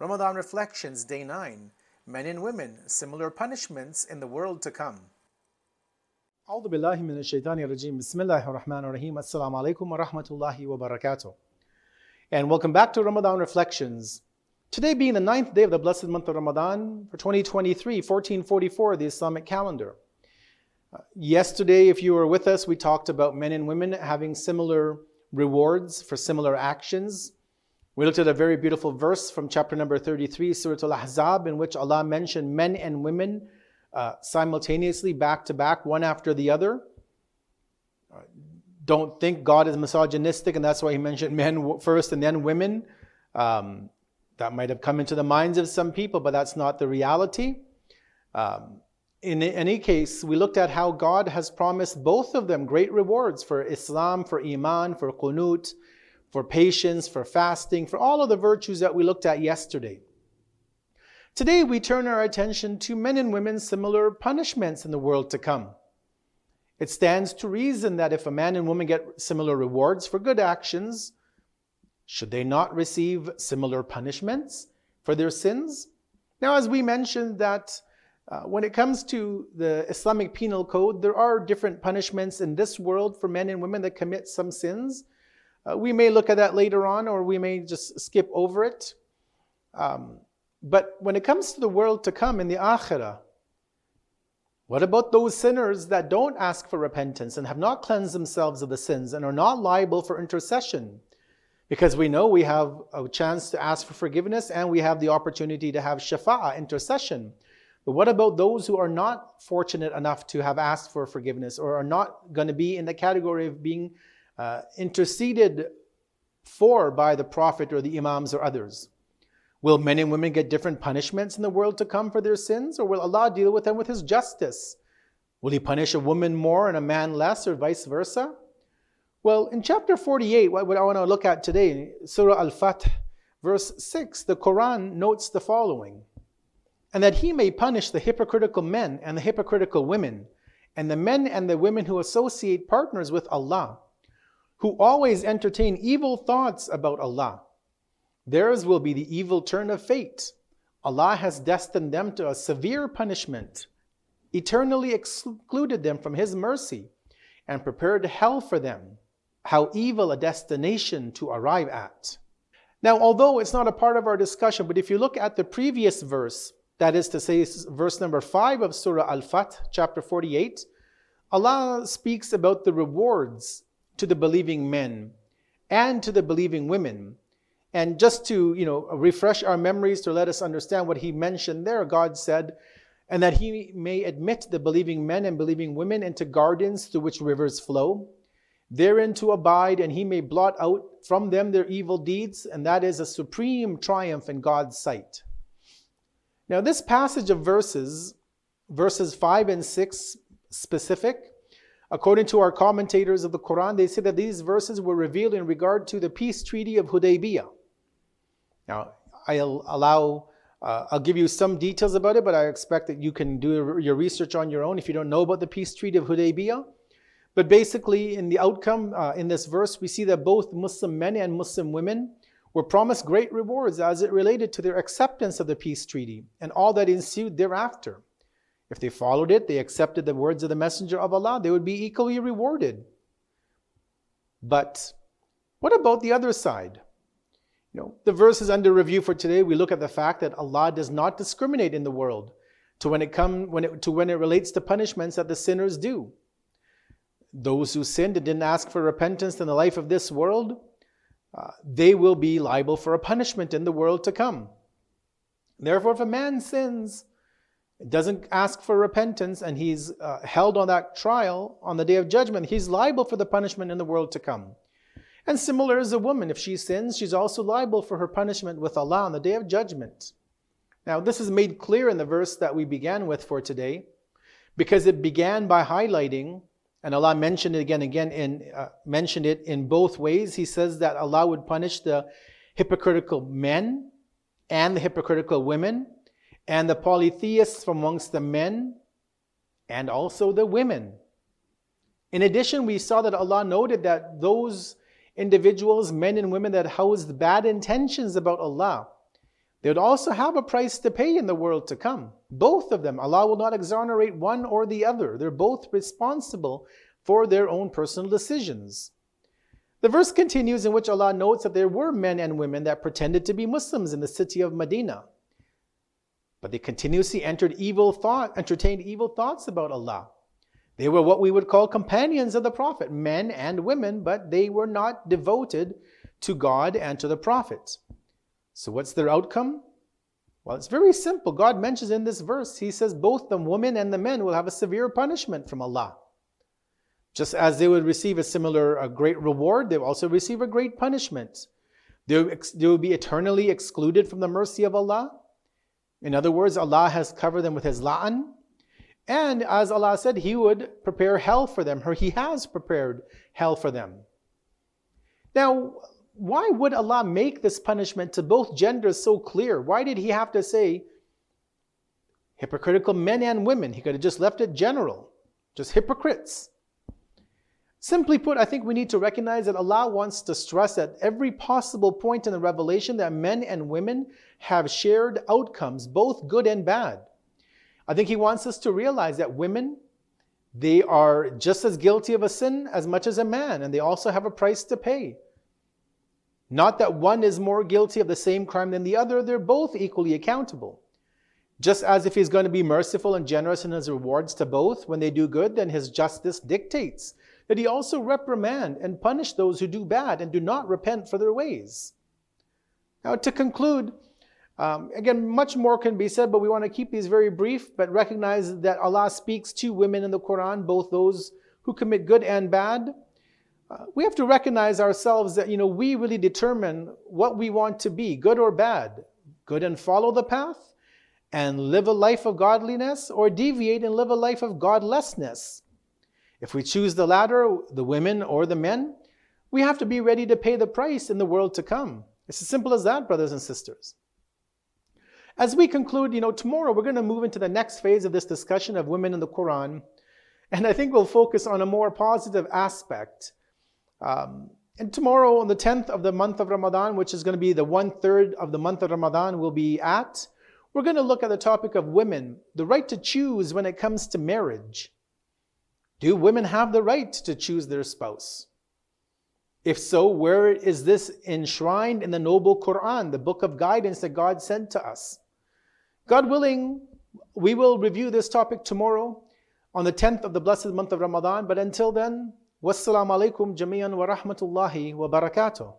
Ramadan Reflections, Day 9 Men and Women, Similar Punishments in the World to Come. أعوذ بالله من الشيطان الرجيم بسم الله الرحمن الرحيم السلام عليكم ورحمة الله وبركاته And welcome back to Ramadan Reflections. Today being the ninth day of the blessed month of Ramadan for 2023, 1444, the Islamic calendar. Uh, yesterday, if you were with us, we talked about men and women having similar rewards for similar actions. We looked at a very beautiful verse from chapter number 33, Surah Al Ahzab, in which Allah mentioned men and women uh, simultaneously, back to back, one after the other. Uh, don't think God is misogynistic, and that's why He mentioned men first and then women. Um, that might have come into the minds of some people, but that's not the reality. Um, in any case, we looked at how God has promised both of them great rewards for Islam, for Iman, for Qunut, for patience, for fasting, for all of the virtues that we looked at yesterday. Today, we turn our attention to men and women similar punishments in the world to come. It stands to reason that if a man and woman get similar rewards for good actions, should they not receive similar punishments for their sins? Now, as we mentioned, that uh, when it comes to the Islamic Penal Code, there are different punishments in this world for men and women that commit some sins. Uh, we may look at that later on, or we may just skip over it. Um, but when it comes to the world to come in the Akhirah, what about those sinners that don't ask for repentance and have not cleansed themselves of the sins and are not liable for intercession? Because we know we have a chance to ask for forgiveness and we have the opportunity to have shafa'ah, intercession. But what about those who are not fortunate enough to have asked for forgiveness or are not going to be in the category of being uh, interceded for by the Prophet or the Imams or others? Will men and women get different punishments in the world to come for their sins, or will Allah deal with them with His justice? Will He punish a woman more and a man less, or vice versa? Well, in chapter 48, what I want to look at today, Surah Al Fath, verse 6, the Quran notes the following And that He may punish the hypocritical men and the hypocritical women, and the men and the women who associate partners with Allah, who always entertain evil thoughts about Allah Theirs will be the evil turn of fate. Allah has destined them to a severe punishment, eternally excluded them from His mercy, and prepared hell for them. How evil a destination to arrive at. Now, although it's not a part of our discussion, but if you look at the previous verse, that is to say, verse number 5 of Surah Al Fath, chapter 48, Allah speaks about the rewards to the believing men and to the believing women and just to, you know, refresh our memories to let us understand what he mentioned there, God said, and that he may admit the believing men and believing women into gardens through which rivers flow, therein to abide, and he may blot out from them their evil deeds, and that is a supreme triumph in God's sight. Now, this passage of verses, verses 5 and 6 specific, according to our commentators of the Quran, they say that these verses were revealed in regard to the peace treaty of Hudaybiyah. Now, I'll allow, uh, I'll give you some details about it, but I expect that you can do your research on your own if you don't know about the peace treaty of Hudaybiyah. But basically, in the outcome uh, in this verse, we see that both Muslim men and Muslim women were promised great rewards as it related to their acceptance of the peace treaty and all that ensued thereafter. If they followed it, they accepted the words of the Messenger of Allah, they would be equally rewarded. But what about the other side? You know, the verse is under review for today. We look at the fact that Allah does not discriminate in the world to when it come when it, to when it relates to punishments that the sinners do. Those who sinned and didn't ask for repentance in the life of this world, uh, they will be liable for a punishment in the world to come. Therefore, if a man sins, doesn't ask for repentance, and he's uh, held on that trial on the day of judgment, he's liable for the punishment in the world to come. And similar as a woman, if she sins, she's also liable for her punishment with Allah on the day of judgment. Now, this is made clear in the verse that we began with for today, because it began by highlighting, and Allah mentioned it again, again, in, uh, mentioned it in both ways. He says that Allah would punish the hypocritical men and the hypocritical women, and the polytheists from amongst the men, and also the women. In addition, we saw that Allah noted that those individuals, men and women that housed bad intentions about Allah, They would also have a price to pay in the world to come. Both of them. Allah will not exonerate one or the other. They're both responsible for their own personal decisions. The verse continues in which Allah notes that there were men and women that pretended to be Muslims in the city of Medina. But they continuously entered evil thought, entertained evil thoughts about Allah. They were what we would call companions of the Prophet, men and women, but they were not devoted to God and to the Prophet. So, what's their outcome? Well, it's very simple. God mentions in this verse, He says both the women and the men will have a severe punishment from Allah. Just as they would receive a similar a great reward, they will also receive a great punishment. They will be eternally excluded from the mercy of Allah. In other words, Allah has covered them with His la'an. And as Allah said, He would prepare hell for them, or He has prepared hell for them. Now, why would Allah make this punishment to both genders so clear? Why did He have to say hypocritical men and women? He could have just left it general, just hypocrites. Simply put, I think we need to recognize that Allah wants to stress at every possible point in the revelation that men and women have shared outcomes, both good and bad. I think He wants us to realize that women, they are just as guilty of a sin as much as a man, and they also have a price to pay. Not that one is more guilty of the same crime than the other, they're both equally accountable. Just as if He's going to be merciful and generous in His rewards to both when they do good, then His justice dictates that he also reprimand and punish those who do bad and do not repent for their ways. Now, to conclude, um, again, much more can be said, but we want to keep these very brief, but recognize that Allah speaks to women in the Quran, both those who commit good and bad. Uh, we have to recognize ourselves that, you know, we really determine what we want to be, good or bad. Good and follow the path and live a life of godliness, or deviate and live a life of godlessness. If we choose the latter, the women or the men, we have to be ready to pay the price in the world to come. It's as simple as that, brothers and sisters. As we conclude, you know, tomorrow we're going to move into the next phase of this discussion of women in the Quran, and I think we'll focus on a more positive aspect. Um, and tomorrow, on the 10th of the month of Ramadan, which is going to be the one third of the month of Ramadan, we'll be at, we're going to look at the topic of women, the right to choose when it comes to marriage. Do women have the right to choose their spouse? If so, where is this enshrined in the noble Quran, the book of guidance that God sent to us? God willing, we will review this topic tomorrow on the 10th of the blessed month of Ramadan. But until then, wassalamu alaikum jami'an wa rahmatullahi wa barakatuh.